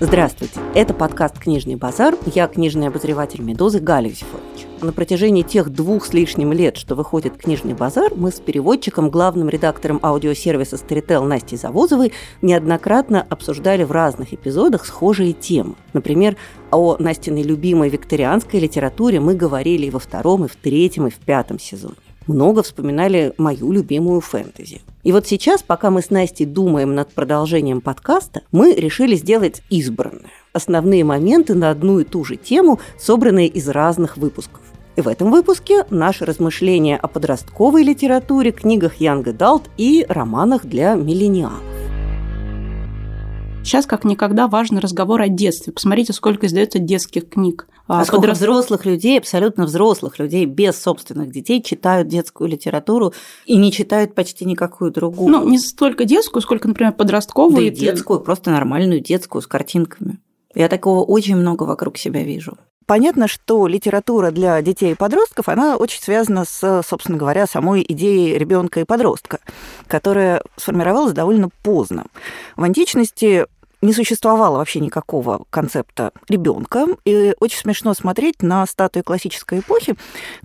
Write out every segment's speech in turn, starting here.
Здравствуйте, это подкаст «Книжный базар». Я книжный обозреватель «Медузы» Галя Юсифович. На протяжении тех двух с лишним лет, что выходит «Книжный базар», мы с переводчиком, главным редактором аудиосервиса Storytel Настей Завозовой неоднократно обсуждали в разных эпизодах схожие темы. Например, о Настиной любимой викторианской литературе мы говорили и во втором, и в третьем, и в пятом сезоне много вспоминали мою любимую фэнтези. И вот сейчас, пока мы с Настей думаем над продолжением подкаста, мы решили сделать избранное. Основные моменты на одну и ту же тему, собранные из разных выпусков. И в этом выпуске наши размышления о подростковой литературе, книгах Янга Далт и романах для миллениалов. Сейчас как никогда важный разговор о детстве. Посмотрите, сколько издается детских книг. А, а сколько подрос... взрослых людей, абсолютно взрослых людей, без собственных детей, читают детскую литературу и не читают почти никакую другую. Ну, не столько детскую, сколько, например, подростковую. Да и детскую, просто нормальную детскую с картинками. Я такого очень много вокруг себя вижу. Понятно, что литература для детей и подростков, она очень связана с, собственно говоря, самой идеей ребенка и подростка, которая сформировалась довольно поздно. В античности не существовало вообще никакого концепта ребенка. И очень смешно смотреть на статуи классической эпохи,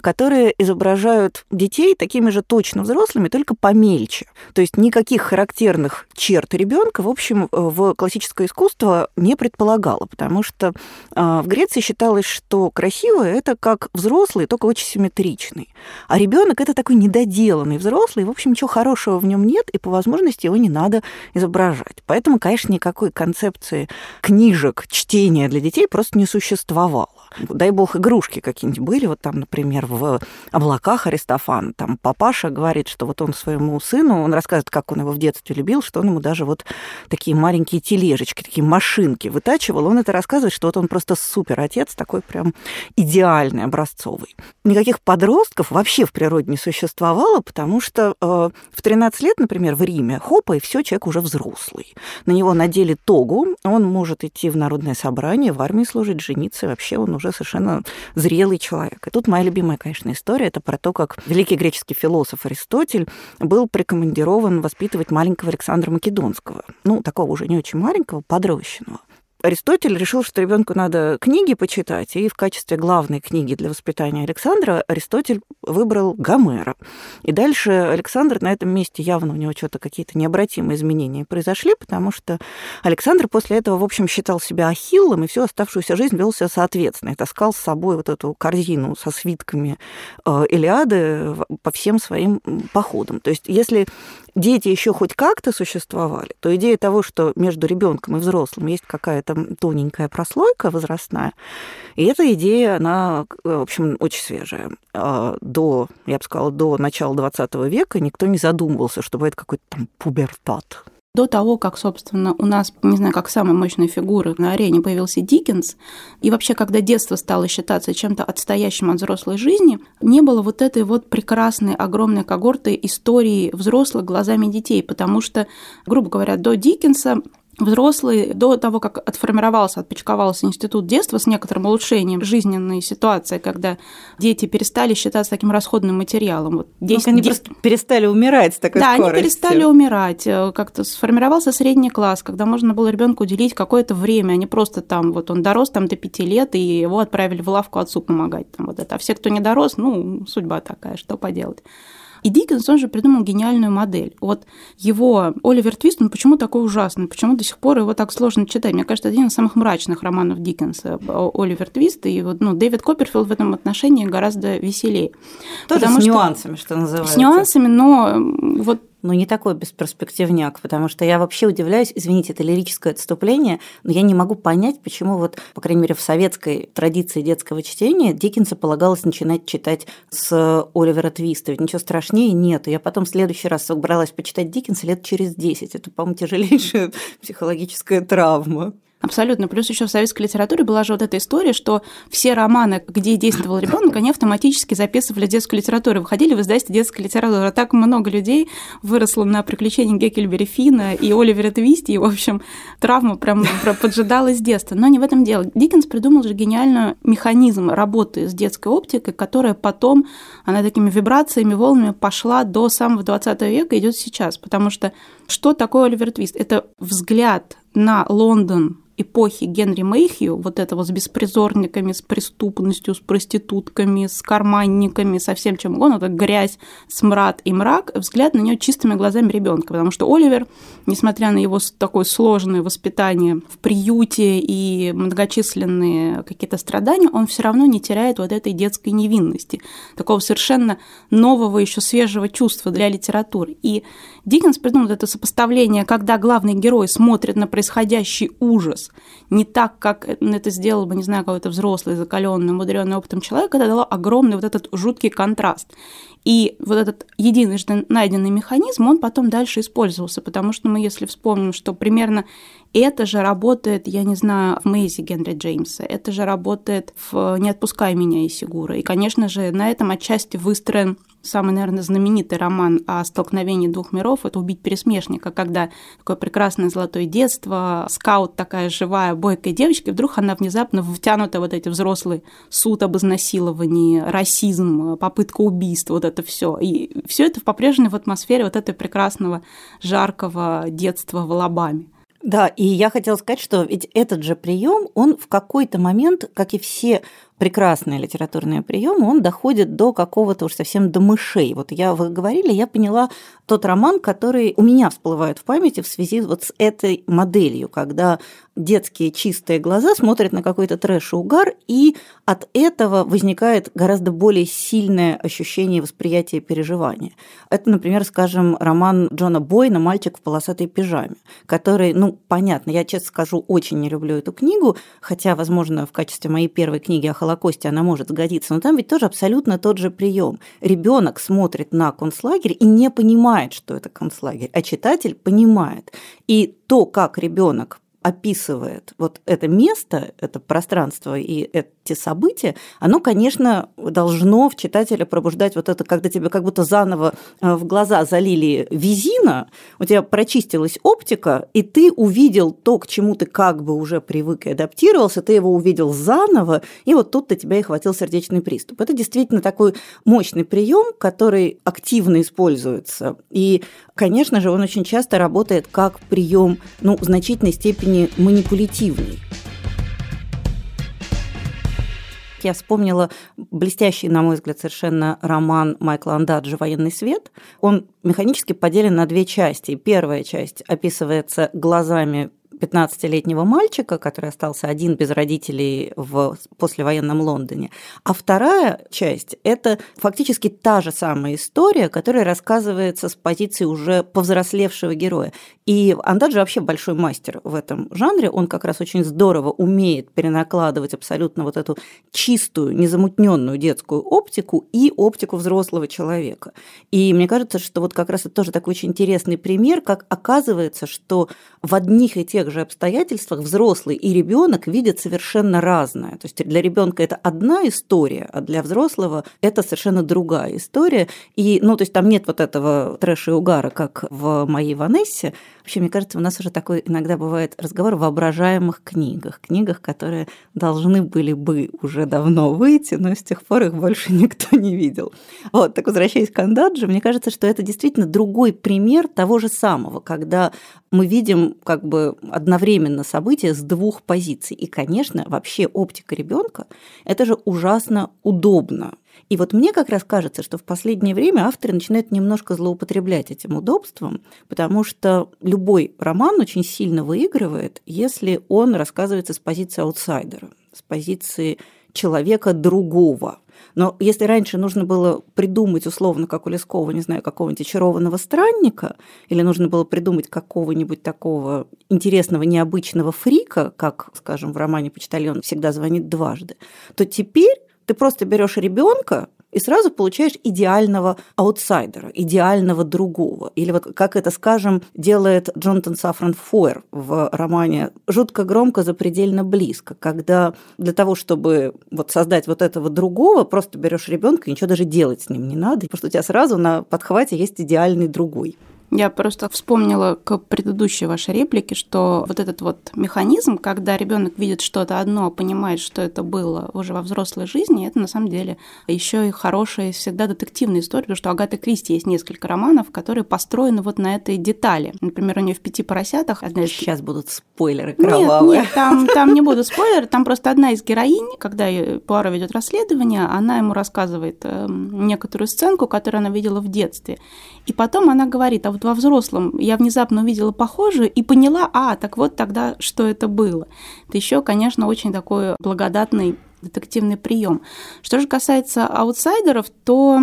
которые изображают детей такими же точно взрослыми, только помельче. То есть никаких характерных черт ребенка, в общем, в классическое искусство не предполагало, потому что а, в Греции считалось, что красивый это как взрослый, только очень симметричный. А ребенок это такой недоделанный взрослый, в общем, ничего хорошего в нем нет, и по возможности его не надо изображать. Поэтому, конечно, никакой концепции книжек, чтения для детей просто не существовало. Дай бог, игрушки какие-нибудь были. Вот там, например, в «Облаках» Аристофан. Там папаша говорит, что вот он своему сыну, он рассказывает, как он его в детстве любил, что он ему даже вот такие маленькие тележечки, такие машинки вытачивал. Он это рассказывает, что вот он просто супер отец, такой прям идеальный, образцовый. Никаких подростков вообще в природе не существовало, потому что э, в 13 лет, например, в Риме, хопа, и все, человек уже взрослый. На него надели тогу, он может идти в народное собрание, в армии служить, жениться, и вообще он уже совершенно зрелый человек. И тут моя любимая, конечно, история, это про то, как великий греческий философ Аристотель был прикомандирован воспитывать маленького Александра Македонского. Ну, такого уже не очень маленького, подрощенного. Аристотель решил, что ребенку надо книги почитать, и в качестве главной книги для воспитания Александра Аристотель выбрал Гомера. И дальше Александр на этом месте явно у него что-то какие-то необратимые изменения произошли, потому что Александр после этого, в общем, считал себя ахиллом, и всю оставшуюся жизнь вел себя соответственно, и таскал с собой вот эту корзину со свитками э, Илиады по всем своим походам. То есть если дети еще хоть как-то существовали, то идея того, что между ребенком и взрослым есть какая-то тоненькая прослойка возрастная, и эта идея, она, в общем, очень свежая. А до, я бы сказала, до начала 20 века никто не задумывался, что бывает какой-то там пубертат. До того, как, собственно, у нас, не знаю, как самая мощная фигура на арене появился Диккенс, и вообще, когда детство стало считаться чем-то отстоящим от взрослой жизни, не было вот этой вот прекрасной огромной когорты истории взрослых глазами детей, потому что, грубо говоря, до Диккенса взрослый до того, как отформировался, отпочковался институт детства с некоторым улучшением жизненной ситуации, когда дети перестали считаться таким расходным материалом. Вот 10, они 10... просто перестали умирать с такой да, скоростью. они перестали умирать. Э, как-то сформировался средний класс, когда можно было ребенку уделить какое-то время, а не просто там, вот он дорос там до пяти лет, и его отправили в лавку отцу помогать. Там, вот это. А все, кто не дорос, ну, судьба такая, что поделать. И Диккенс, он же придумал гениальную модель. Вот его Оливер Твист, он почему такой ужасный? Почему до сих пор его так сложно читать? Мне кажется, один из самых мрачных романов Диккенса Оливер Твист. И вот, ну, Дэвид Копперфилд в этом отношении гораздо веселее. Тоже Потому с нюансами, что называется. С нюансами, но вот ну, не такой бесперспективняк, потому что я вообще удивляюсь, извините, это лирическое отступление, но я не могу понять, почему вот, по крайней мере, в советской традиции детского чтения Диккенса полагалось начинать читать с Оливера Твиста, ведь ничего страшнее нет. Я потом в следующий раз собралась почитать Диккенса лет через 10. Это, по-моему, тяжелейшая психологическая травма. Абсолютно. Плюс еще в советской литературе была же вот эта история, что все романы, где действовал ребенок, они автоматически записывали детскую литературу, выходили в издательство детской литературы. Так много людей выросло на приключениях Геккельбери Фина и Оливера Твисти, и, в общем, травма прям поджидала с детства. Но не в этом дело. Диккенс придумал же гениальный механизм работы с детской оптикой, которая потом, она такими вибрациями, волнами пошла до самого 20 века, идет сейчас. Потому что Что такое Оливер Твист? Это взгляд на Лондон эпохи Генри Мейхью, вот этого с беспризорниками, с преступностью, с проститутками, с карманниками, со всем чем угодно, это грязь, смрад и мрак, взгляд на нее чистыми глазами ребенка, потому что Оливер, несмотря на его такое сложное воспитание в приюте и многочисленные какие-то страдания, он все равно не теряет вот этой детской невинности, такого совершенно нового, еще свежего чувства для литературы. И Диккенс придумал это сопоставление, когда главный герой смотрит на происходящий ужас не так, как это сделал бы, не знаю, какой-то взрослый, закаленный, мудренный опытом человек, это дало огромный вот этот жуткий контраст. И вот этот единожды найденный механизм, он потом дальше использовался, потому что мы, если вспомним, что примерно это же работает, я не знаю, в Мэйзи Генри Джеймса, это же работает в «Не отпускай меня» и Сигура. И, конечно же, на этом отчасти выстроен самый, наверное, знаменитый роман о столкновении двух миров – это «Убить пересмешника», когда такое прекрасное золотое детство, скаут такая живая, бойкая девочка, и вдруг она внезапно втянута вот эти взрослые суд об изнасиловании, расизм, попытка убийства, вот это все. И все это по-прежнему в атмосфере вот этого прекрасного, жаркого детства в Алабаме. Да, и я хотела сказать, что ведь этот же прием, он в какой-то момент, как и все прекрасные литературные приемы, он доходит до какого-то уж совсем до мышей. Вот я, вы говорили, я поняла тот роман, который у меня всплывает в памяти в связи вот с этой моделью, когда детские чистые глаза смотрят на какой-то трэш и угар, и от этого возникает гораздо более сильное ощущение восприятия и переживания. Это, например, скажем, роман Джона Бойна «Мальчик в полосатой пижаме», который, ну, понятно, я, честно скажу, очень не люблю эту книгу, хотя, возможно, в качестве моей первой книги о Холокосте она может сгодиться, но там ведь тоже абсолютно тот же прием. Ребенок смотрит на концлагерь и не понимает, что это концлагерь, а читатель понимает. И то, как ребенок описывает вот это место, это пространство и эти события, оно, конечно, должно в читателя пробуждать вот это, когда тебе как будто заново э, в глаза залили визина, у тебя прочистилась оптика, и ты увидел то, к чему ты как бы уже привык и адаптировался, ты его увидел заново, и вот тут-то тебя и хватил сердечный приступ. Это действительно такой мощный прием, который активно используется. И, конечно же, он очень часто работает как прием, ну, в значительной степени степени манипулятивный. я вспомнила блестящий, на мой взгляд, совершенно роман Майкла Андаджи «Военный свет». Он механически поделен на две части. Первая часть описывается глазами 15-летнего мальчика, который остался один без родителей в послевоенном Лондоне. А вторая часть – это фактически та же самая история, которая рассказывается с позиции уже повзрослевшего героя. И Андаджи вообще большой мастер в этом жанре. Он как раз очень здорово умеет перенакладывать абсолютно вот эту чистую, незамутненную детскую оптику и оптику взрослого человека. И мне кажется, что вот как раз это тоже такой очень интересный пример, как оказывается, что в одних и тех же обстоятельствах взрослый и ребенок видят совершенно разное. То есть для ребенка это одна история, а для взрослого это совершенно другая история. И, ну, то есть там нет вот этого трэша и угара, как в моей Ванессе, Вообще, мне кажется, у нас уже такой иногда бывает разговор в воображаемых книгах, книгах, которые должны были бы уже давно выйти, но с тех пор их больше никто не видел. Вот, так возвращаясь к Андаджи, мне кажется, что это действительно другой пример того же самого, когда мы видим как бы одновременно события с двух позиций. И, конечно, вообще оптика ребенка это же ужасно удобно. И вот мне как раз кажется, что в последнее время авторы начинают немножко злоупотреблять этим удобством, потому что любой роман очень сильно выигрывает, если он рассказывается с позиции аутсайдера, с позиции человека другого. Но если раньше нужно было придумать условно, как у Лескова, не знаю, какого-нибудь очарованного странника, или нужно было придумать какого-нибудь такого интересного, необычного фрика, как, скажем, в романе «Почтальон всегда звонит дважды», то теперь ты просто берешь ребенка и сразу получаешь идеального аутсайдера, идеального другого. Или вот как это, скажем, делает Джонатан Сафран Фойер в романе «Жутко громко, запредельно близко», когда для того, чтобы вот создать вот этого другого, просто берешь ребенка и ничего даже делать с ним не надо, потому что у тебя сразу на подхвате есть идеальный другой. Я просто вспомнила к предыдущей вашей реплике, что вот этот вот механизм, когда ребенок видит что-то одно, понимает, что это было уже во взрослой жизни, это на самом деле еще и хорошая всегда детективная история, потому что у Агаты Кристи есть несколько романов, которые построены вот на этой детали. Например, у нее в «Пяти поросятах» одна из... Сейчас будут спойлеры кровавые. Нет, нет, там, там не будут спойлеры, там просто одна из героинь, когда Пуаро ведет расследование, она ему рассказывает э, некоторую сценку, которую она видела в детстве. И потом она говорит, а вот во взрослом я внезапно увидела похожую и поняла, а, так вот тогда, что это было. Это еще, конечно, очень такой благодатный детективный прием. Что же касается аутсайдеров, то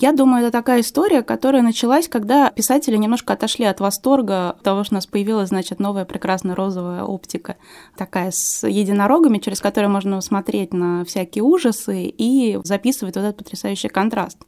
я думаю, это такая история, которая началась, когда писатели немножко отошли от восторга того, что у нас появилась, значит, новая прекрасная розовая оптика, такая с единорогами, через которую можно смотреть на всякие ужасы и записывать вот этот потрясающий контраст.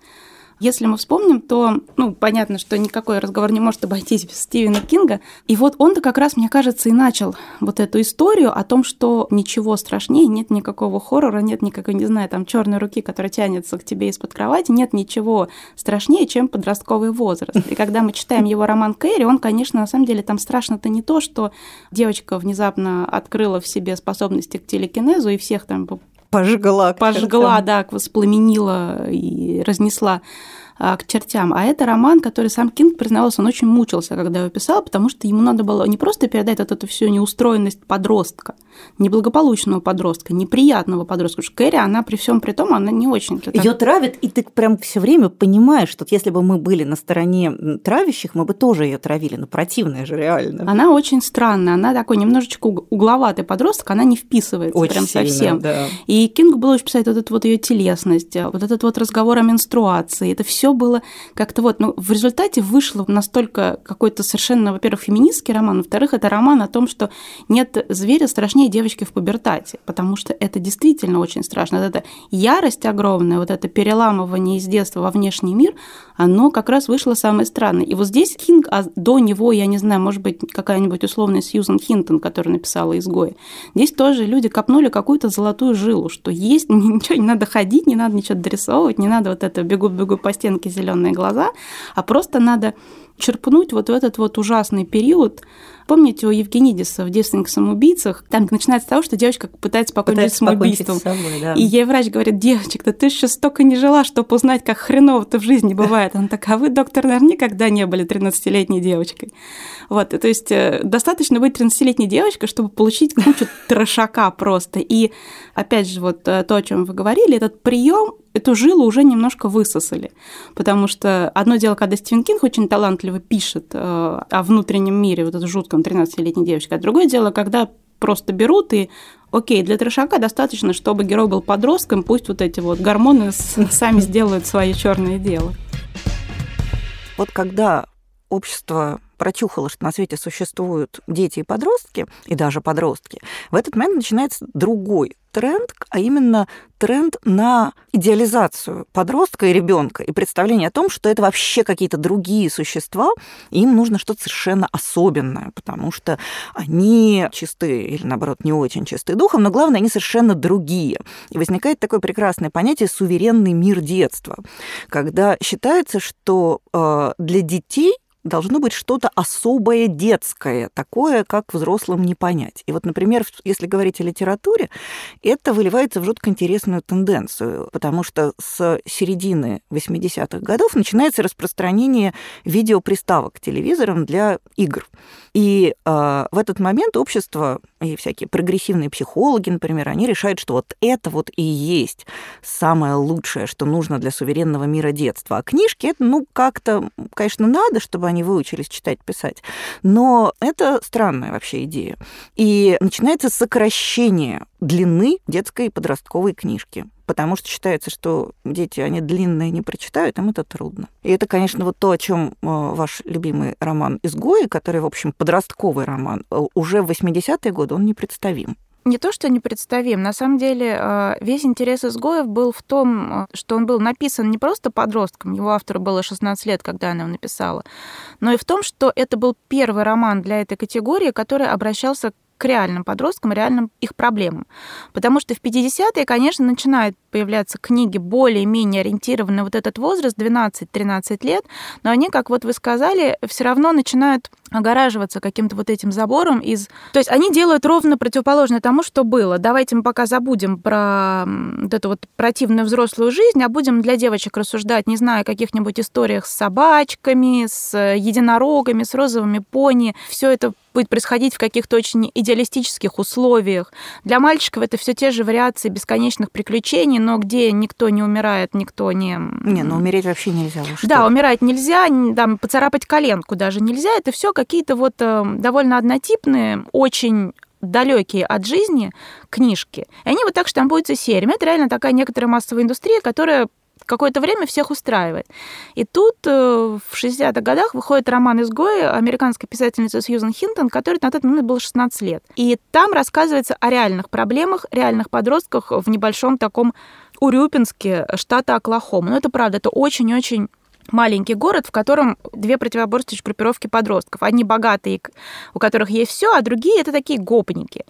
Если мы вспомним, то, ну, понятно, что никакой разговор не может обойтись без Стивена Кинга. И вот он-то как раз, мне кажется, и начал вот эту историю о том, что ничего страшнее, нет никакого хоррора, нет никакой, не знаю, там, черной руки, которая тянется к тебе из-под кровати, нет ничего страшнее, чем подростковый возраст. И когда мы читаем его роман Кэрри, он, конечно, на самом деле там страшно-то не то, что девочка внезапно открыла в себе способности к телекинезу и всех там пожгла. Пожгла, да, воспламенила и разнесла к чертям. А это роман, который сам Кинг признавался, он очень мучился, когда его писал, потому что ему надо было не просто передать вот эту всю неустроенность подростка, неблагополучного подростка, неприятного подростка. Потому что Кэрри, она при всем при том, она не очень... Ее так... травят, и ты прям все время понимаешь, что если бы мы были на стороне травящих, мы бы тоже ее травили. Ну, противная же реально. Она очень странная, она такой немножечко угловатый подросток, она не вписывается очень прям сильно, совсем. Да. И Кингу было очень писать вот эту вот ее телесность, вот этот вот разговор о менструации. Это все все было как-то вот, ну, в результате вышло настолько какой-то совершенно, во-первых, феминистский роман, во-вторых, это роман о том, что нет зверя страшнее девочки в пубертате, потому что это действительно очень страшно. Вот эта ярость огромная, вот это переламывание из детства во внешний мир, оно как раз вышло самое странное. И вот здесь Кинг, а до него, я не знаю, может быть, какая-нибудь условная Сьюзан Хинтон, которая написала «Изгои», здесь тоже люди копнули какую-то золотую жилу, что есть, ничего не надо ходить, не надо ничего дорисовывать, не надо вот это бегу-бегу по стенке оттенки зеленые глаза, а просто надо черпнуть вот в этот вот ужасный период. Помните у Евгенидиса в «Девственных самоубийцах»? Там начинается с того, что девочка пытается покончить с самоубийством. Собой, да. И ей врач говорит, девочек, да ты еще столько не жила, чтобы узнать, как хреново-то в жизни бывает. Она такая, а вы, доктор, наверное, никогда не были 13-летней девочкой. Вот, то есть э, достаточно быть 13-летней девочкой, чтобы получить кучу трошака просто. И опять же, вот э, то, о чем вы говорили, этот прием эту жилу уже немножко высосали. Потому что одно дело, когда Стивен Кинг очень талантливо пишет э, о внутреннем мире, вот это жутком 13-летней девочки, а другое дело, когда просто берут и Окей, для трешака достаточно, чтобы герой был подростком, пусть вот эти вот гормоны сами сделают свое черное дело. Вот когда общество прочухало, что на свете существуют дети и подростки, и даже подростки, в этот момент начинается другой тренд, а именно тренд на идеализацию подростка и ребенка и представление о том, что это вообще какие-то другие существа, и им нужно что-то совершенно особенное, потому что они чистые или, наоборот, не очень чистые духом, но главное, они совершенно другие. И возникает такое прекрасное понятие «суверенный мир детства», когда считается, что э, для детей должно быть что-то особое детское, такое, как взрослым не понять. И вот, например, если говорить о литературе, это выливается в жутко интересную тенденцию, потому что с середины 80-х годов начинается распространение видеоприставок к телевизорам для игр. И э, в этот момент общество и всякие прогрессивные психологи, например, они решают, что вот это вот и есть самое лучшее, что нужно для суверенного мира детства. А книжки, это, ну, как-то, конечно, надо, чтобы они выучились читать, писать, но это странная вообще идея. И начинается сокращение длины детской и подростковой книжки потому что считается, что дети, они длинные не прочитают, им это трудно. И это, конечно, вот то, о чем э, ваш любимый роман «Изгои», который, в общем, подростковый роман, э, уже в 80-е годы он непредставим не то, что непредставим. На самом деле э, весь интерес изгоев был в том, э, что он был написан не просто подростком, его автору было 16 лет, когда она его написала, но и в том, что это был первый роман для этой категории, который обращался к реальным подросткам, реальным их проблемам. Потому что в 50-е, конечно, начинают появляться книги более-менее ориентированные вот этот возраст, 12-13 лет, но они, как вот вы сказали, все равно начинают огораживаться каким-то вот этим забором из... То есть они делают ровно противоположное тому, что было. Давайте мы пока забудем про вот эту вот противную взрослую жизнь, а будем для девочек рассуждать, не знаю, о каких-нибудь историях с собачками, с единорогами, с розовыми пони. Все это будет происходить в каких-то очень идеалистических условиях. Для мальчиков это все те же вариации бесконечных приключений, но где никто не умирает, никто не... Не, ну умереть вообще нельзя. Да, умирать нельзя, там, поцарапать коленку даже нельзя. Это все какие-то вот э, довольно однотипные, очень далекие от жизни книжки. И они вот так штампуются сериями. Это реально такая некоторая массовая индустрия, которая какое-то время всех устраивает. И тут э, в 60-х годах выходит роман «Изгои» американской писательницы Сьюзен Хинтон, который на тот момент был 16 лет. И там рассказывается о реальных проблемах, реальных подростках в небольшом таком Урюпинске, штата Оклахома. Но это правда, это очень-очень маленький город, в котором две противоборствующие группировки подростков. Одни богатые, у которых есть все, а другие это такие гопники.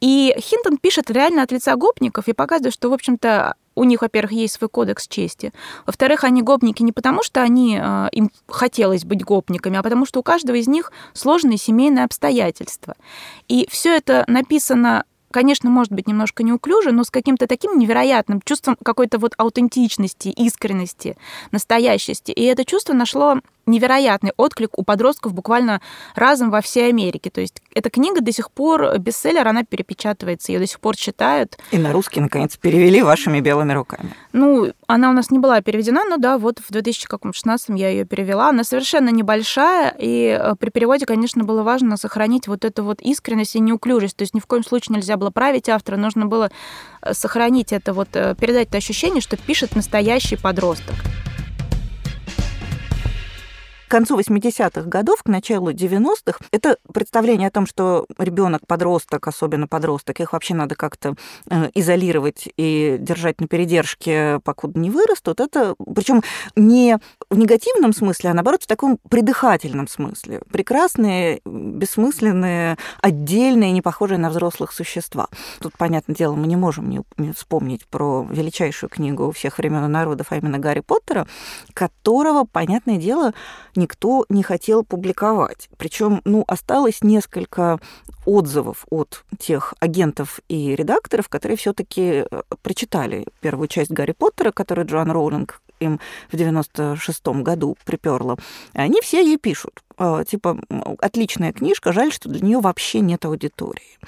И Хинтон пишет реально от лица гопников и показывает, что, в общем-то, у них, во-первых, есть свой кодекс чести. Во-вторых, они гопники не потому, что они, э, им хотелось быть гопниками, а потому что у каждого из них сложные семейные обстоятельства. И все это написано конечно, может быть немножко неуклюже, но с каким-то таким невероятным чувством какой-то вот аутентичности, искренности, настоящести. И это чувство нашло невероятный отклик у подростков буквально разом во всей Америке. То есть эта книга до сих пор бестселлер, она перепечатывается, ее до сих пор читают. И на русский, наконец, перевели вашими белыми руками. Ну, она у нас не была переведена, но да, вот в 2016 я ее перевела. Она совершенно небольшая, и э, при переводе, конечно, было важно сохранить вот эту вот искренность и неуклюжесть. То есть ни в коем случае нельзя было править автора, нужно было э, сохранить это вот, э, передать это ощущение, что пишет настоящий подросток к концу 80-х годов, к началу 90-х, это представление о том, что ребенок, подросток, особенно подросток, их вообще надо как-то э, изолировать и держать на передержке, покуда не вырастут, это причем не в негативном смысле, а наоборот в таком придыхательном смысле. Прекрасные, бессмысленные, отдельные, не похожие на взрослых существа. Тут, понятное дело, мы не можем не, вспомнить про величайшую книгу всех времен и народов, а именно Гарри Поттера, которого, понятное дело, никто не хотел публиковать. Причем, ну, осталось несколько отзывов от тех агентов и редакторов, которые все-таки э, прочитали первую часть Гарри Поттера, которую Джоан Роулинг им в 96-м году приперла. Они все ей пишут. А, типа, отличная книжка, жаль, что для нее вообще нет аудитории.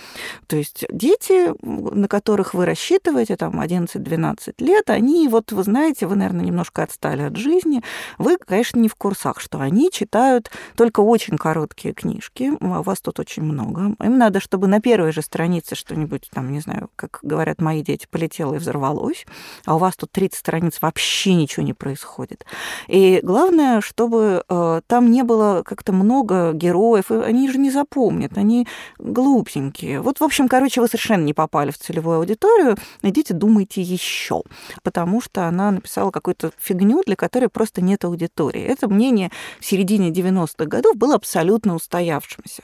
То есть дети, на которых вы рассчитываете, там, 11-12 лет, они, вот вы знаете, вы, наверное, немножко отстали от жизни, вы, конечно, не в курсах, что они читают только очень короткие книжки, а у вас тут очень много. Им надо, чтобы на первой же странице что-нибудь, там, не знаю, как говорят мои дети, полетело и взорвалось, а у вас тут 30 страниц вообще ничего не происходит. И главное, чтобы э, там не было как как-то много героев, и они же не запомнят, они глупенькие. Вот, в общем, короче, вы совершенно не попали в целевую аудиторию, идите думайте еще, потому что она написала какую-то фигню, для которой просто нет аудитории. Это мнение в середине 90-х годов было абсолютно устоявшимся.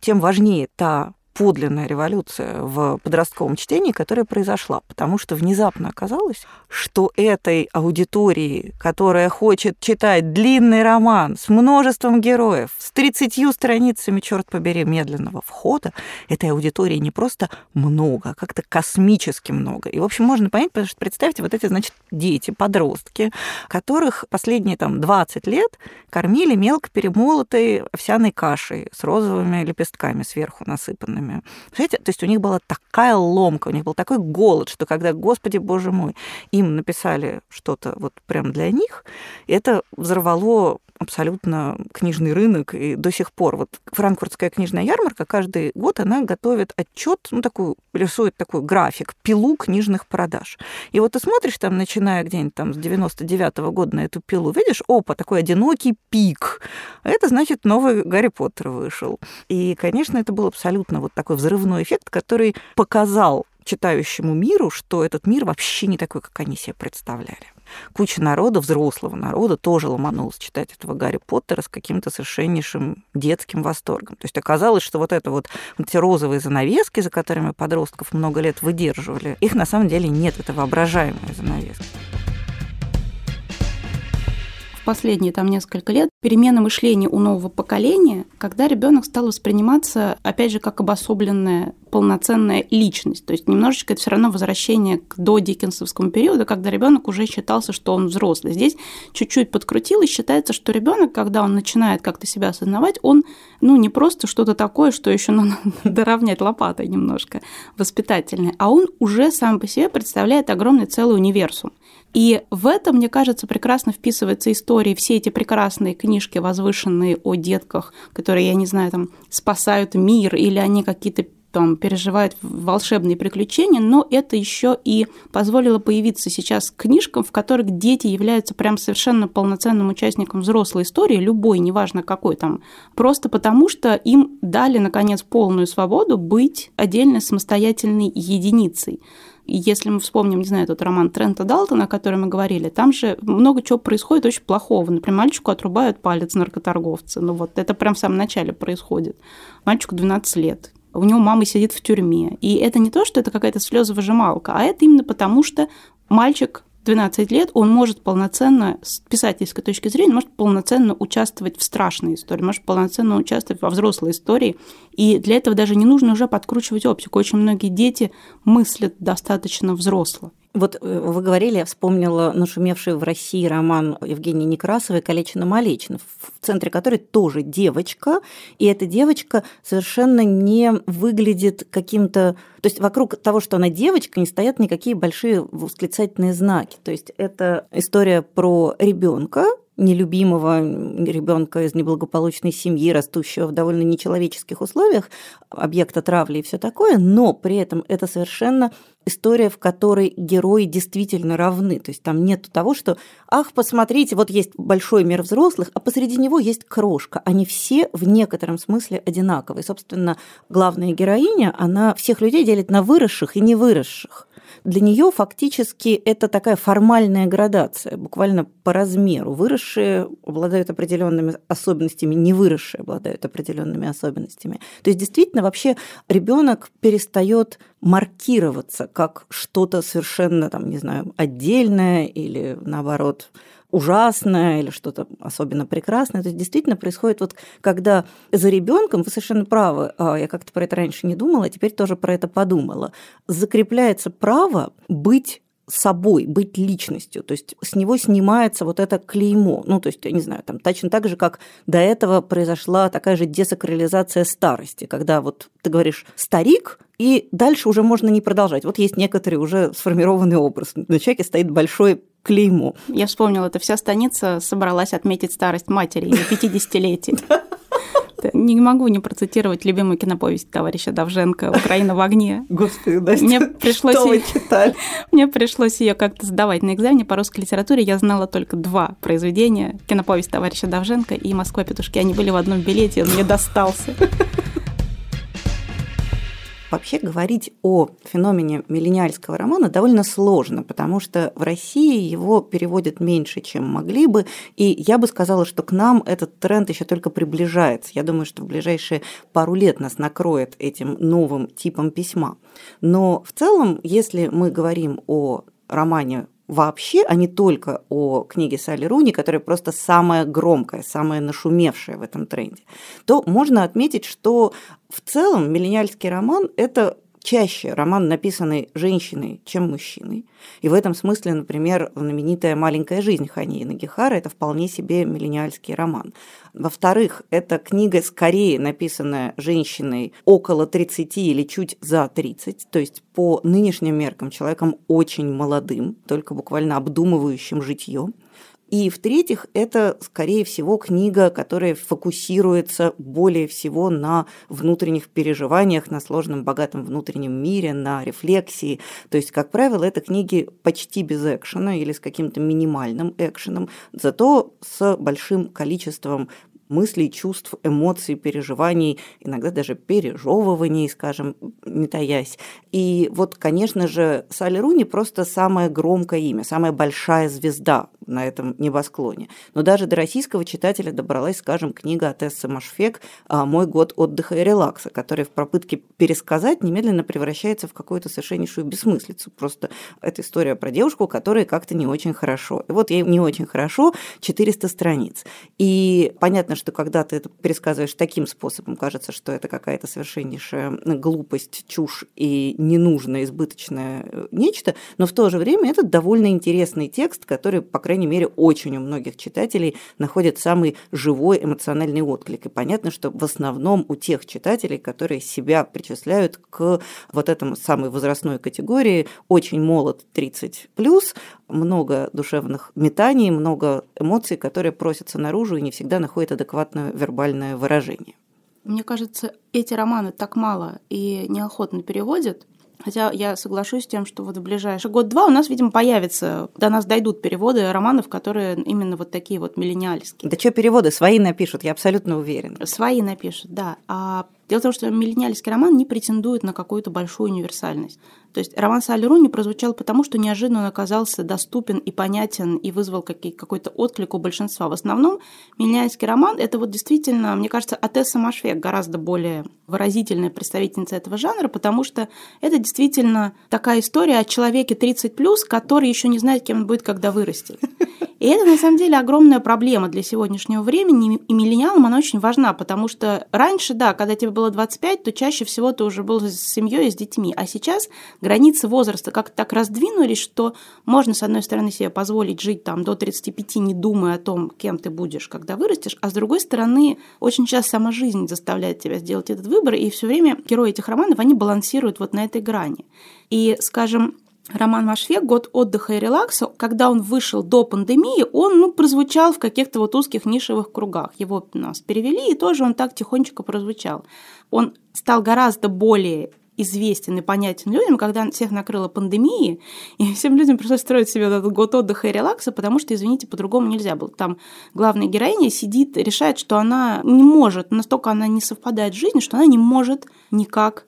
Тем важнее та подлинная революция в подростковом чтении, которая произошла, потому что внезапно оказалось, что этой аудитории, которая хочет читать длинный роман с множеством героев, с 30 страницами, черт побери, медленного входа, этой аудитории не просто много, а как-то космически много. И, в общем, можно понять, потому что представьте, вот эти, значит, дети, подростки, которых последние там 20 лет кормили мелко перемолотой овсяной кашей с розовыми лепестками сверху насыпанными время. Знаете, то есть у них была такая ломка, у них был такой голод, что когда, господи, боже мой, им написали что-то вот прям для них, это взорвало абсолютно книжный рынок, и до сих пор вот франкфуртская книжная ярмарка каждый год она готовит отчет, ну такую рисует такой график, пилу книжных продаж. И вот ты смотришь там, начиная где-нибудь там с 99 -го года на эту пилу, видишь, опа, такой одинокий пик. Это значит новый Гарри Поттер вышел. И, конечно, это был абсолютно вот такой взрывной эффект, который показал читающему миру, что этот мир вообще не такой, как они себе представляли. Куча народа, взрослого народа, тоже ломанулась читать этого Гарри Поттера с каким-то совершеннейшим детским восторгом. То есть оказалось, что вот это вот эти розовые занавески, за которыми подростков много лет выдерживали, их на самом деле нет, это воображаемые занавески последние там несколько лет перемена мышления у нового поколения, когда ребенок стал восприниматься, опять же, как обособленная полноценная личность. То есть немножечко это все равно возвращение к до Диккенсовскому периоду, когда ребенок уже считался, что он взрослый. Здесь чуть-чуть подкрутил и считается, что ребенок, когда он начинает как-то себя осознавать, он ну не просто что-то такое, что еще надо доравнять лопатой немножко воспитательное, а он уже сам по себе представляет огромный целый универсум. И в этом, мне кажется, прекрасно вписывается история, все эти прекрасные книжки, возвышенные о детках, которые, я не знаю, там, спасают мир, или они какие-то там переживают волшебные приключения, но это еще и позволило появиться сейчас книжкам, в которых дети являются прям совершенно полноценным участником взрослой истории, любой, неважно какой там, просто потому что им дали, наконец, полную свободу быть отдельно самостоятельной единицей. Если мы вспомним, не знаю, этот роман Трента Далтона, о котором мы говорили, там же много чего происходит очень плохого. Например, мальчику отрубают палец наркоторговцы. Ну вот это прям в самом начале происходит. Мальчику 12 лет. У него мама сидит в тюрьме. И это не то, что это какая-то слезовыжималка, а это именно потому, что мальчик 12 лет он может полноценно, с писательской точки зрения, может полноценно участвовать в страшной истории, может полноценно участвовать во взрослой истории. И для этого даже не нужно уже подкручивать оптику. Очень многие дети мыслят достаточно взросло. Вот э, вы говорили, я вспомнила нашумевший в России роман Евгении Некрасовой «Калечина Малечина», в центре которой тоже девочка, и эта девочка совершенно не выглядит каким-то... То есть вокруг того, что она девочка, не стоят никакие большие восклицательные знаки. То есть это история про ребенка, нелюбимого ребенка из неблагополучной семьи, растущего в довольно нечеловеческих условиях, объекта травли и все такое, но при этом это совершенно история, в которой герои действительно равны. То есть там нет того, что «ах, посмотрите, вот есть большой мир взрослых, а посреди него есть крошка». Они все в некотором смысле одинаковые. Собственно, главная героиня, она всех людей делит на выросших и невыросших для нее фактически это такая формальная градация, буквально по размеру. Выросшие обладают определенными особенностями, не выросшие обладают определенными особенностями. То есть действительно вообще ребенок перестает маркироваться как что-то совершенно, там, не знаю, отдельное или наоборот ужасное или что-то особенно прекрасное. То есть действительно происходит вот, когда за ребенком, вы совершенно правы, а, я как-то про это раньше не думала, а теперь тоже про это подумала, закрепляется право быть собой, быть личностью. То есть с него снимается вот это клеймо. Ну, то есть, я не знаю, там точно так же, как до этого произошла такая же десакрализация старости, когда вот ты говоришь «старик», и дальше уже можно не продолжать. Вот есть некоторый уже сформированный образ. На человеке стоит большой клеймо. Я вспомнила, это вся станица собралась отметить старость матери, ее 50-летие. Не могу не процитировать любимую киноповесть товарища Давженко «Украина в огне». Господи, Настя, мне пришлось что вы читали? Мне пришлось ее как-то сдавать на экзамене по русской литературе. Я знала только два произведения. Киноповесть товарища Давженко и «Москва петушки». Они были в одном билете, он мне достался. Вообще говорить о феномене миллениальского романа довольно сложно, потому что в России его переводят меньше, чем могли бы, и я бы сказала, что к нам этот тренд еще только приближается. Я думаю, что в ближайшие пару лет нас накроет этим новым типом письма. Но в целом, если мы говорим о романе вообще, а не только о книге Салли Руни, которая просто самая громкая, самая нашумевшая в этом тренде, то можно отметить, что в целом миллениальский роман – это чаще роман, написанный женщиной, чем мужчиной. И в этом смысле, например, знаменитая «Маленькая жизнь» Хани Нагихара – это вполне себе миллениальский роман. Во-вторых, эта книга скорее написанная женщиной около 30 или чуть за 30, то есть по нынешним меркам человеком очень молодым, только буквально обдумывающим житье. И в-третьих, это, скорее всего, книга, которая фокусируется более всего на внутренних переживаниях, на сложном, богатом внутреннем мире, на рефлексии. То есть, как правило, это книги почти без экшена или с каким-то минимальным экшеном, зато с большим количеством мыслей, чувств, эмоций, переживаний, иногда даже пережевываний, скажем, не таясь. И вот, конечно же, Салли Руни просто самое громкое имя, самая большая звезда на этом небосклоне. Но даже до российского читателя добралась, скажем, книга от Эссы Машфек «А, «Мой год отдыха и релакса», которая в попытке пересказать немедленно превращается в какую-то совершеннейшую бессмыслицу. Просто это история про девушку, которая как-то не очень хорошо. И вот ей не очень хорошо, 400 страниц. И понятно, что когда ты это пересказываешь таким способом, кажется, что это какая-то совершеннейшая глупость, чушь и ненужное, избыточное э, нечто, но в то же время это довольно интересный текст, который, по крайней мере, очень у многих читателей находит самый живой эмоциональный отклик. И понятно, что в основном у тех читателей, которые себя причисляют к вот этому самой возрастной категории, очень молод 30 плюс, много душевных метаний, много эмоций, которые просятся наружу и не всегда находят адекватное вербальное выражение. Мне кажется, эти романы так мало и неохотно переводят, Хотя я соглашусь с тем, что вот в ближайший год-два у нас, видимо, появится, до нас дойдут переводы романов, которые именно вот такие вот миллениальские. Да что переводы? Свои напишут, я абсолютно уверена. Свои напишут, да. А Дело в том, что миллениальский роман не претендует на какую-то большую универсальность. То есть роман Салли Руни прозвучал потому, что неожиданно он оказался доступен и понятен и вызвал какой-то отклик у большинства. В основном миллениальский роман – это вот действительно, мне кажется, Атесса Машвек гораздо более выразительная представительница этого жанра, потому что это действительно такая история о человеке 30+, который еще не знает, кем он будет, когда вырастет. И это, на самом деле, огромная проблема для сегодняшнего времени, и миллениалам она очень важна, потому что раньше, да, когда тебе было 25, то чаще всего ты уже был с семьей и с детьми, а сейчас границы возраста как-то так раздвинулись, что можно, с одной стороны, себе позволить жить там до 35, не думая о том, кем ты будешь, когда вырастешь, а с другой стороны, очень часто сама жизнь заставляет тебя сделать этот выбор, и все время герои этих романов, они балансируют вот на этой грани. И, скажем, Роман Машвек «Год отдыха и релакса», когда он вышел до пандемии, он ну, прозвучал в каких-то вот узких нишевых кругах. Его нас перевели, и тоже он так тихонечко прозвучал. Он стал гораздо более известен и понятен людям, когда всех накрыла пандемия, и всем людям пришлось строить себе этот год отдыха и релакса, потому что, извините, по-другому нельзя было. Там главная героиня сидит, решает, что она не может, настолько она не совпадает с жизнью, что она не может никак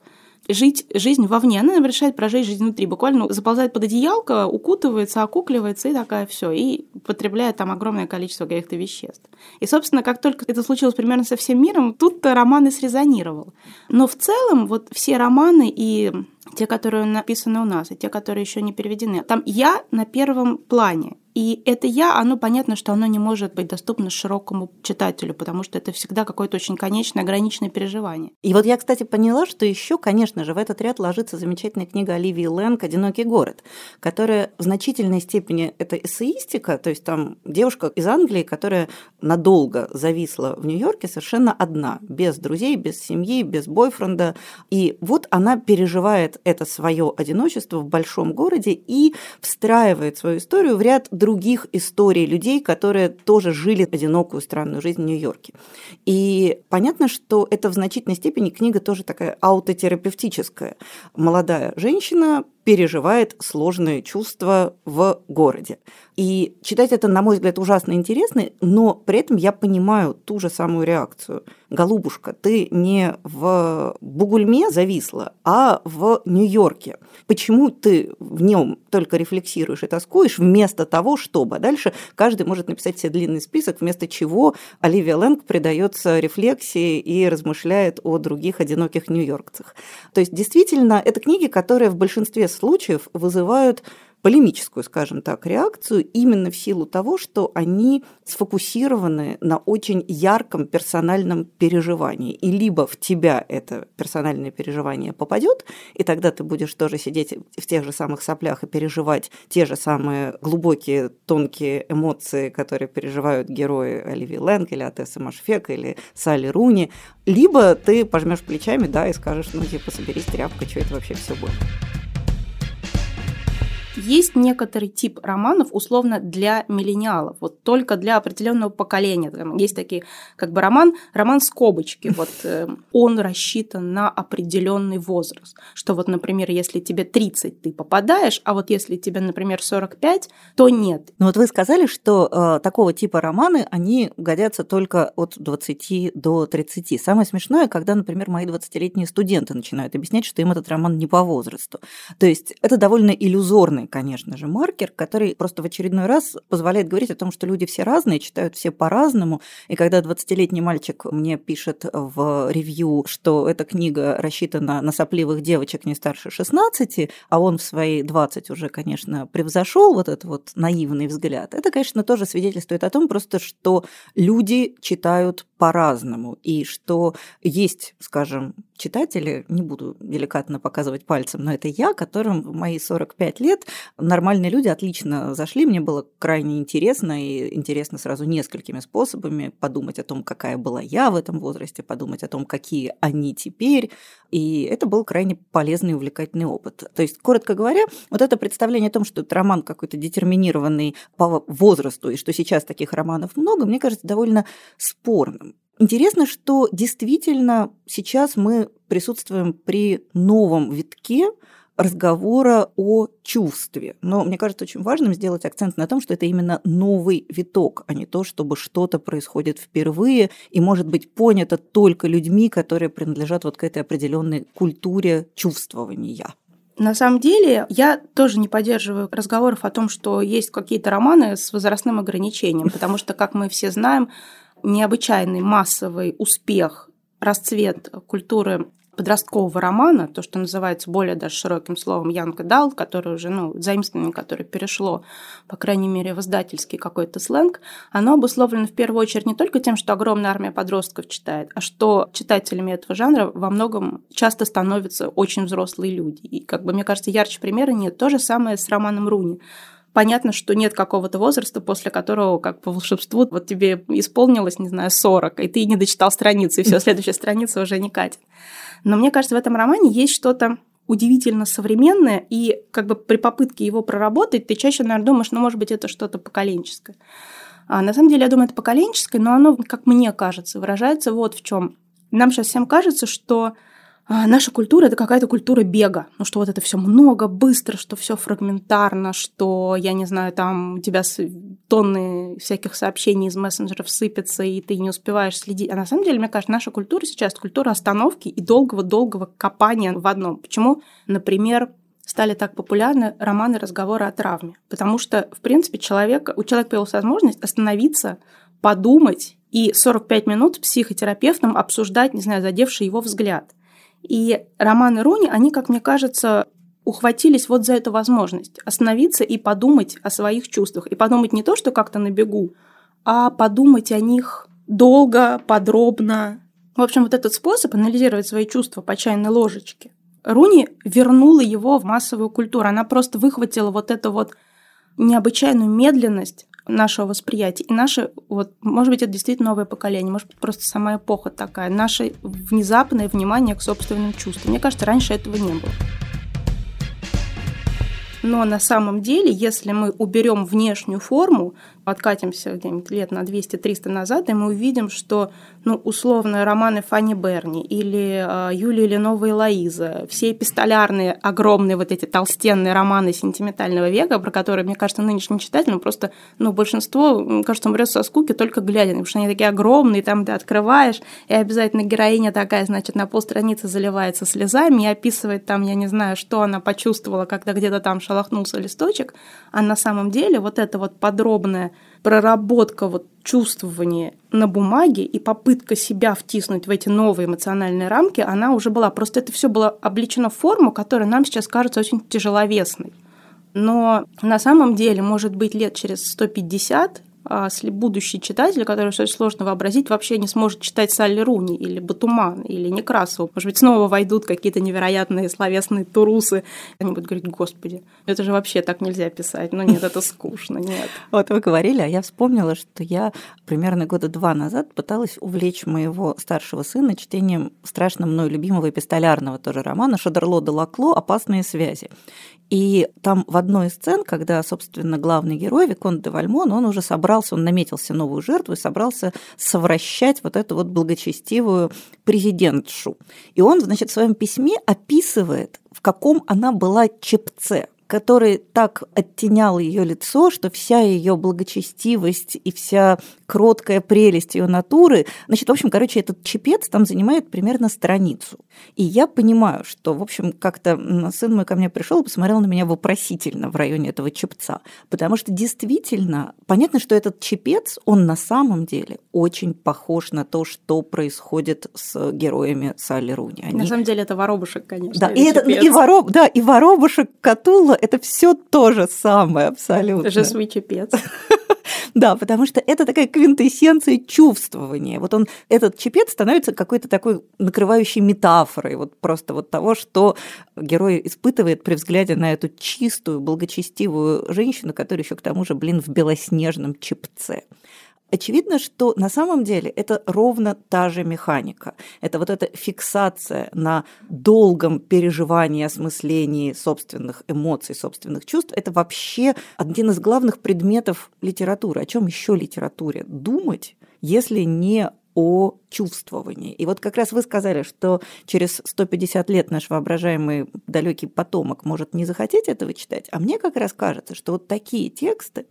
жить жизнь вовне. Она решает прожить жизнь внутри. Буквально заползает под одеялко, укутывается, окукливается и такая все. И потребляет там огромное количество каких-то веществ. И, собственно, как только это случилось примерно со всем миром, тут-то роман и срезонировал. Но в целом вот все романы и те, которые написаны у нас, и те, которые еще не переведены, там я на первом плане. И это я, оно понятно, что оно не может быть доступно широкому читателю, потому что это всегда какое-то очень конечное, ограниченное переживание. И вот я, кстати, поняла, что еще, конечно же, в этот ряд ложится замечательная книга Оливии Лэнг «Одинокий город», которая в значительной степени это эссеистика, то есть там девушка из Англии, которая надолго зависла в Нью-Йорке совершенно одна, без друзей, без семьи, без бойфренда. И вот она переживает это свое одиночество в большом городе и встраивает свою историю в ряд других других историй людей, которые тоже жили одинокую странную жизнь в Нью-Йорке. И понятно, что это в значительной степени книга тоже такая аутотерапевтическая. Молодая женщина переживает сложные чувства в городе. И читать это, на мой взгляд, ужасно интересно, но при этом я понимаю ту же самую реакцию. Голубушка, ты не в Бугульме зависла, а в Нью-Йорке. Почему ты в нем только рефлексируешь и тоскуешь, вместо того, чтобы дальше каждый может написать себе длинный список, вместо чего Оливия Лэнг предается рефлексии и размышляет о других одиноких нью-йоркцах. То есть, действительно, это книги, которые в большинстве случаев вызывают полемическую, скажем так, реакцию именно в силу того, что они сфокусированы на очень ярком персональном переживании. И либо в тебя это персональное переживание попадет, и тогда ты будешь тоже сидеть в тех же самых соплях и переживать те же самые глубокие, тонкие эмоции, которые переживают герои Оливии Лэнг или Атесса Машфек или Салли Руни, либо ты пожмешь плечами, да, и скажешь, ну, типа, соберись, тряпка, что это вообще все было. Есть некоторый тип романов, условно, для миллениалов, вот только для определенного поколения. Есть такие, как бы роман, роман скобочки, вот э, он рассчитан на определенный возраст, что вот, например, если тебе 30, ты попадаешь, а вот если тебе, например, 45, то нет. Ну вот вы сказали, что э, такого типа романы, они годятся только от 20 до 30. Самое смешное, когда, например, мои 20-летние студенты начинают объяснять, что им этот роман не по возрасту. То есть это довольно иллюзорный конечно же, маркер, который просто в очередной раз позволяет говорить о том, что люди все разные, читают все по-разному. И когда 20-летний мальчик мне пишет в ревью, что эта книга рассчитана на сопливых девочек не старше 16, а он в свои 20 уже, конечно, превзошел вот этот вот наивный взгляд, это, конечно, тоже свидетельствует о том просто, что люди читают по-разному, и что есть, скажем, читатели, не буду деликатно показывать пальцем, но это я, которым в мои 45 лет нормальные люди отлично зашли, мне было крайне интересно, и интересно сразу несколькими способами подумать о том, какая была я в этом возрасте, подумать о том, какие они теперь, и это был крайне полезный и увлекательный опыт. То есть, коротко говоря, вот это представление о том, что это роман какой-то детерминированный по возрасту, и что сейчас таких романов много, мне кажется, довольно спорным. Интересно, что действительно сейчас мы присутствуем при новом витке разговора о чувстве. Но мне кажется очень важным сделать акцент на том, что это именно новый виток, а не то, чтобы что-то происходит впервые и может быть понято только людьми, которые принадлежат вот к этой определенной культуре чувствования. На самом деле, я тоже не поддерживаю разговоров о том, что есть какие-то романы с возрастным ограничением, потому что, как мы все знаем, необычайный массовый успех, расцвет культуры подросткового романа, то, что называется более даже широким словом Янка Дал, который уже, ну, заимствование, которое перешло, по крайней мере, в издательский какой-то сленг, оно обусловлено в первую очередь не только тем, что огромная армия подростков читает, а что читателями этого жанра во многом часто становятся очень взрослые люди. И, как бы, мне кажется, ярче примера нет. То же самое с романом Руни понятно, что нет какого-то возраста, после которого, как по волшебству, вот тебе исполнилось, не знаю, 40, и ты не дочитал страницу, и все, следующая страница уже не катит. Но мне кажется, в этом романе есть что-то удивительно современное, и как бы при попытке его проработать, ты чаще, наверное, думаешь, ну, может быть, это что-то поколенческое. А на самом деле, я думаю, это поколенческое, но оно, как мне кажется, выражается вот в чем. Нам сейчас всем кажется, что а, наша культура это какая-то культура бега. Ну, что вот это все много, быстро, что все фрагментарно, что, я не знаю, там у тебя тонны всяких сообщений из мессенджеров сыпятся, и ты не успеваешь следить. А на самом деле, мне кажется, наша культура сейчас культура остановки и долгого-долгого копания в одном. Почему, например, стали так популярны романы разговоры о травме? Потому что, в принципе, человек, у человека появилась возможность остановиться, подумать и 45 минут психотерапевтом обсуждать, не знаю, задевший его взгляд. И романы Руни, они, как мне кажется, ухватились вот за эту возможность остановиться и подумать о своих чувствах. И подумать не то, что как-то на бегу, а подумать о них долго, подробно. В общем, вот этот способ анализировать свои чувства по чайной ложечке, Руни вернула его в массовую культуру. Она просто выхватила вот эту вот необычайную медленность нашего восприятия. И наше, вот, может быть, это действительно новое поколение, может быть, просто сама эпоха такая. Наше внезапное внимание к собственным чувствам. Мне кажется, раньше этого не было. Но на самом деле, если мы уберем внешнюю форму, откатимся где-нибудь лет на 200-300 назад, и мы увидим, что, ну, условно, романы Фанни Берни или э, Юлия Ленова и Лоиза, все эпистолярные, огромные вот эти толстенные романы сентиментального века, про которые, мне кажется, нынешним читателям просто, ну, большинство, кажется, умрет со скуки только глядя, потому что они такие огромные, там ты открываешь, и обязательно героиня такая, значит, на полстраницы заливается слезами и описывает там, я не знаю, что она почувствовала, когда где-то там шелохнулся листочек, а на самом деле вот это вот подробное проработка вот чувствования на бумаге и попытка себя втиснуть в эти новые эмоциональные рамки, она уже была. Просто это все было обличено в форму, которая нам сейчас кажется очень тяжеловесной. Но на самом деле, может быть, лет через 150 а будущий читатель, который очень сложно вообразить, вообще не сможет читать Салли Руни или Батуман или Некрасову. Может быть, снова войдут какие-то невероятные словесные турусы. Они будут говорить, господи, это же вообще так нельзя писать. Ну нет, это скучно, нет. Вот вы говорили, а я вспомнила, что я примерно года два назад пыталась увлечь моего старшего сына чтением страшно мной любимого эпистолярного тоже романа Шадерло де Лакло «Опасные связи». И там в одной из сцен, когда, собственно, главный герой, Виконт де Вальмон, он уже собрался, он наметился новую жертву и собрался совращать вот эту вот благочестивую президентшу. И он, значит, в своем письме описывает, в каком она была чепце который так оттенял ее лицо, что вся ее благочестивость и вся кроткая прелесть ее натуры, значит, в общем, короче, этот чепец там занимает примерно страницу. И я понимаю, что, в общем, как-то сын мой ко мне пришел и посмотрел на меня вопросительно в районе этого чепца, потому что действительно понятно, что этот чепец, он на самом деле очень похож на то, что происходит с героями Салли Руни. Они... На самом деле это воробушек, конечно. Да, и, это, и, вороб, да, и воробушек Катула – это все то же самое абсолютно. Свой чепец. Да, потому что это такая квинтэссенция чувствования. Вот он, этот чепец становится какой-то такой накрывающей метафорой, вот просто вот того, что герой испытывает при взгляде на эту чистую, благочестивую женщину, которая еще к тому же, блин, в белоснежном чепце. Очевидно, что на самом деле это ровно та же механика. Это вот эта фиксация на долгом переживании, осмыслении собственных эмоций, собственных чувств. Это вообще один из главных предметов литературы. О чем еще литературе думать, если не о чувствовании. И вот как раз вы сказали, что через 150 лет наш воображаемый далекий потомок может не захотеть этого читать, а мне как раз кажется, что вот такие тексты,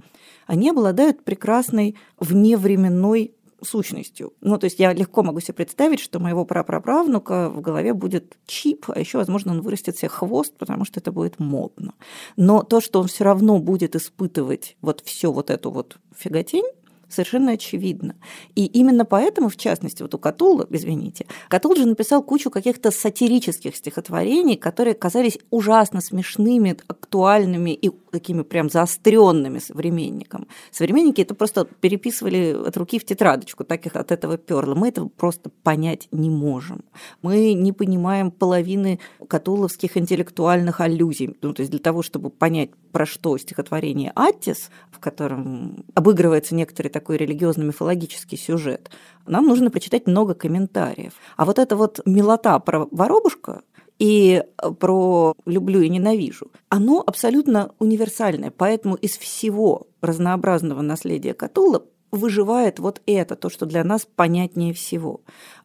они обладают прекрасной вневременной сущностью. Ну, то есть я легко могу себе представить, что моего прапраправнука в голове будет чип, а еще, возможно, он вырастет себе хвост, потому что это будет модно. Но то, что он все равно будет испытывать вот все вот эту вот фиготень, совершенно очевидно. И именно поэтому, в частности, вот у Катула, извините, Катул же написал кучу каких-то сатирических стихотворений, которые казались ужасно смешными, актуальными и такими прям заостренными современникам. Современники это просто переписывали от руки в тетрадочку, так их от этого перло. Мы этого просто понять не можем. Мы не понимаем половины катуловских интеллектуальных аллюзий. Ну, то есть для того, чтобы понять, про что стихотворение «Аттис», в котором обыгрывается некоторый такой религиозно-мифологический сюжет, нам нужно прочитать много комментариев. А вот эта вот милота про воробушка, и про люблю и ненавижу, оно абсолютно универсальное. Поэтому из всего разнообразного наследия Катула выживает вот это, то, что для нас понятнее всего.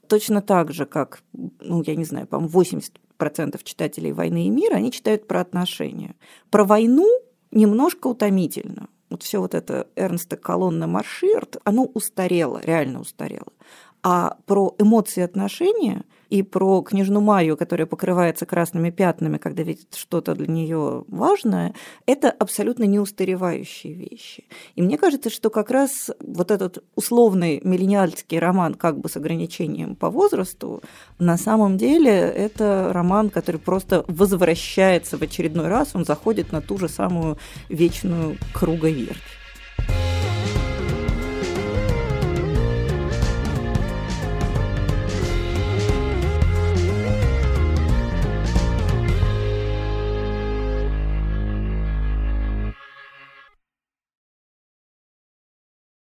Точно так же, как, ну, я не знаю, по-моему, 80% читателей «Войны и мира», они читают про отношения. Про войну немножко утомительно вот все вот это Эрнста Колонна Марширт, оно устарело, реально устарело. А про эмоции отношения и про княжну Майю, которая покрывается красными пятнами, когда видит что-то для нее важное, это абсолютно неустаревающие вещи. И мне кажется, что как раз вот этот условный миллениальский роман как бы с ограничением по возрасту, на самом деле это роман, который просто возвращается в очередной раз, он заходит на ту же самую вечную круговерть.